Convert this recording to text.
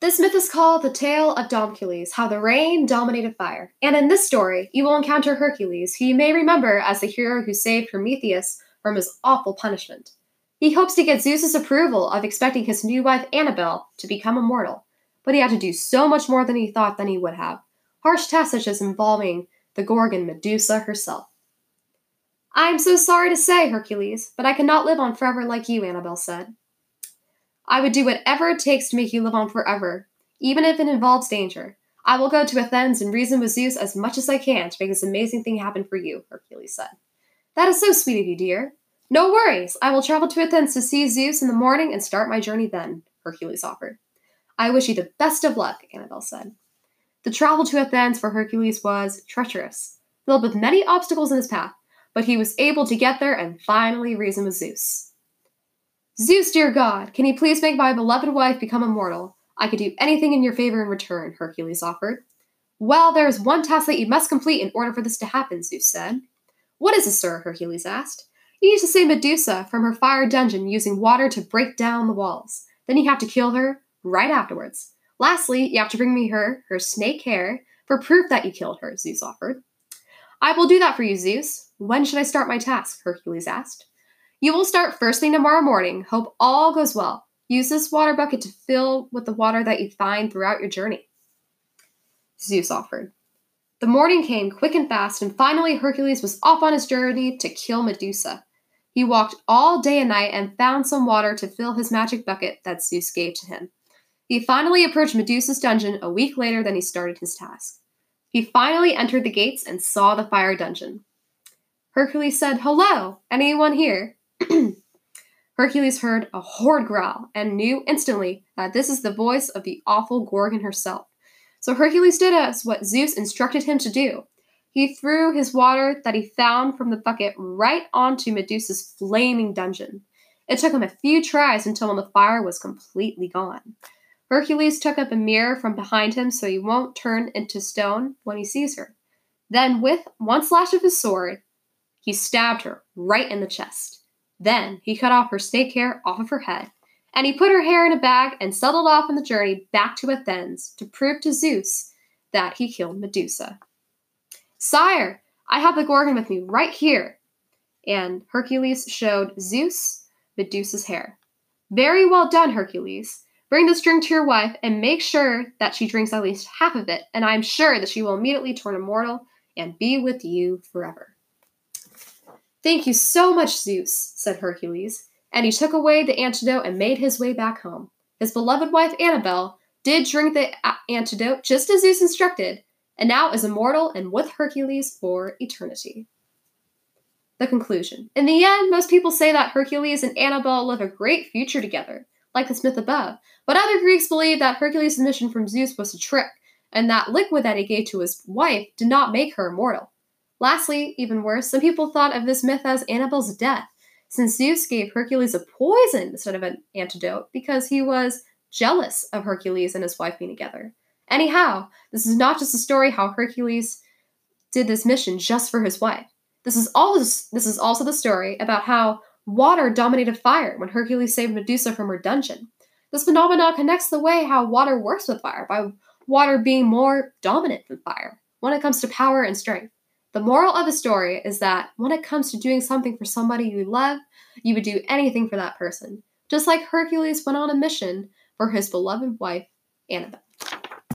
This myth is called The Tale of Domcules, How the Rain Dominated Fire. And in this story, you will encounter Hercules, who you may remember as the hero who saved Prometheus from his awful punishment. He hopes to get Zeus's approval of expecting his new wife Annabelle to become immortal, but he had to do so much more than he thought than he would have. Harsh tests such as involving the Gorgon Medusa herself. I am so sorry to say, Hercules, but I cannot live on forever like you, Annabelle said. I would do whatever it takes to make you live on forever, even if it involves danger. I will go to Athens and reason with Zeus as much as I can to make this amazing thing happen for you, Hercules said. That is so sweet of you, dear. No worries. I will travel to Athens to see Zeus in the morning and start my journey then, Hercules offered. I wish you the best of luck, Annabelle said. The travel to Athens for Hercules was treacherous, filled with many obstacles in his path, but he was able to get there and finally reason with Zeus. Zeus, dear God, can you please make my beloved wife become immortal? I could do anything in your favor in return, Hercules offered. Well, there is one task that you must complete in order for this to happen, Zeus said. What is it, sir? Hercules asked. You need to save Medusa from her fire dungeon using water to break down the walls. Then you have to kill her right afterwards. Lastly, you have to bring me her, her snake hair, for proof that you killed her, Zeus offered. I will do that for you, Zeus. When should I start my task? Hercules asked. You will start first thing tomorrow morning. Hope all goes well. Use this water bucket to fill with the water that you find throughout your journey. Zeus offered. The morning came quick and fast, and finally Hercules was off on his journey to kill Medusa. He walked all day and night and found some water to fill his magic bucket that Zeus gave to him. He finally approached Medusa's dungeon a week later than he started his task. He finally entered the gates and saw the fire dungeon. Hercules said, Hello, anyone here? Hercules heard a horrid growl and knew instantly that this is the voice of the awful Gorgon herself. So Hercules did as what Zeus instructed him to do. He threw his water that he found from the bucket right onto Medusa's flaming dungeon. It took him a few tries until the fire was completely gone. Hercules took up a mirror from behind him so he won't turn into stone when he sees her. Then, with one slash of his sword, he stabbed her right in the chest. Then he cut off her snake hair off of her head, and he put her hair in a bag and settled off on the journey back to Athens to prove to Zeus that he killed Medusa. Sire, I have the Gorgon with me right here. And Hercules showed Zeus Medusa's hair. Very well done, Hercules. Bring this drink to your wife and make sure that she drinks at least half of it, and I am sure that she will immediately turn immortal and be with you forever. Thank you so much, Zeus, said Hercules, and he took away the antidote and made his way back home. His beloved wife Annabelle did drink the antidote just as Zeus instructed, and now is immortal and with Hercules for eternity. The conclusion. In the end, most people say that Hercules and Annabelle live a great future together, like the Smith above, but other Greeks believe that Hercules' mission from Zeus was a trick, and that liquid that he gave to his wife did not make her immortal. Lastly, even worse, some people thought of this myth as Annabelle's death, since Zeus gave Hercules a poison instead of an antidote because he was jealous of Hercules and his wife being together. Anyhow, this is not just a story how Hercules did this mission just for his wife. This is this is also the story about how water dominated fire when Hercules saved Medusa from her dungeon. This phenomenon connects the way how water works with fire by water being more dominant than fire when it comes to power and strength. The moral of the story is that when it comes to doing something for somebody you love, you would do anything for that person, just like Hercules went on a mission for his beloved wife, Annabelle.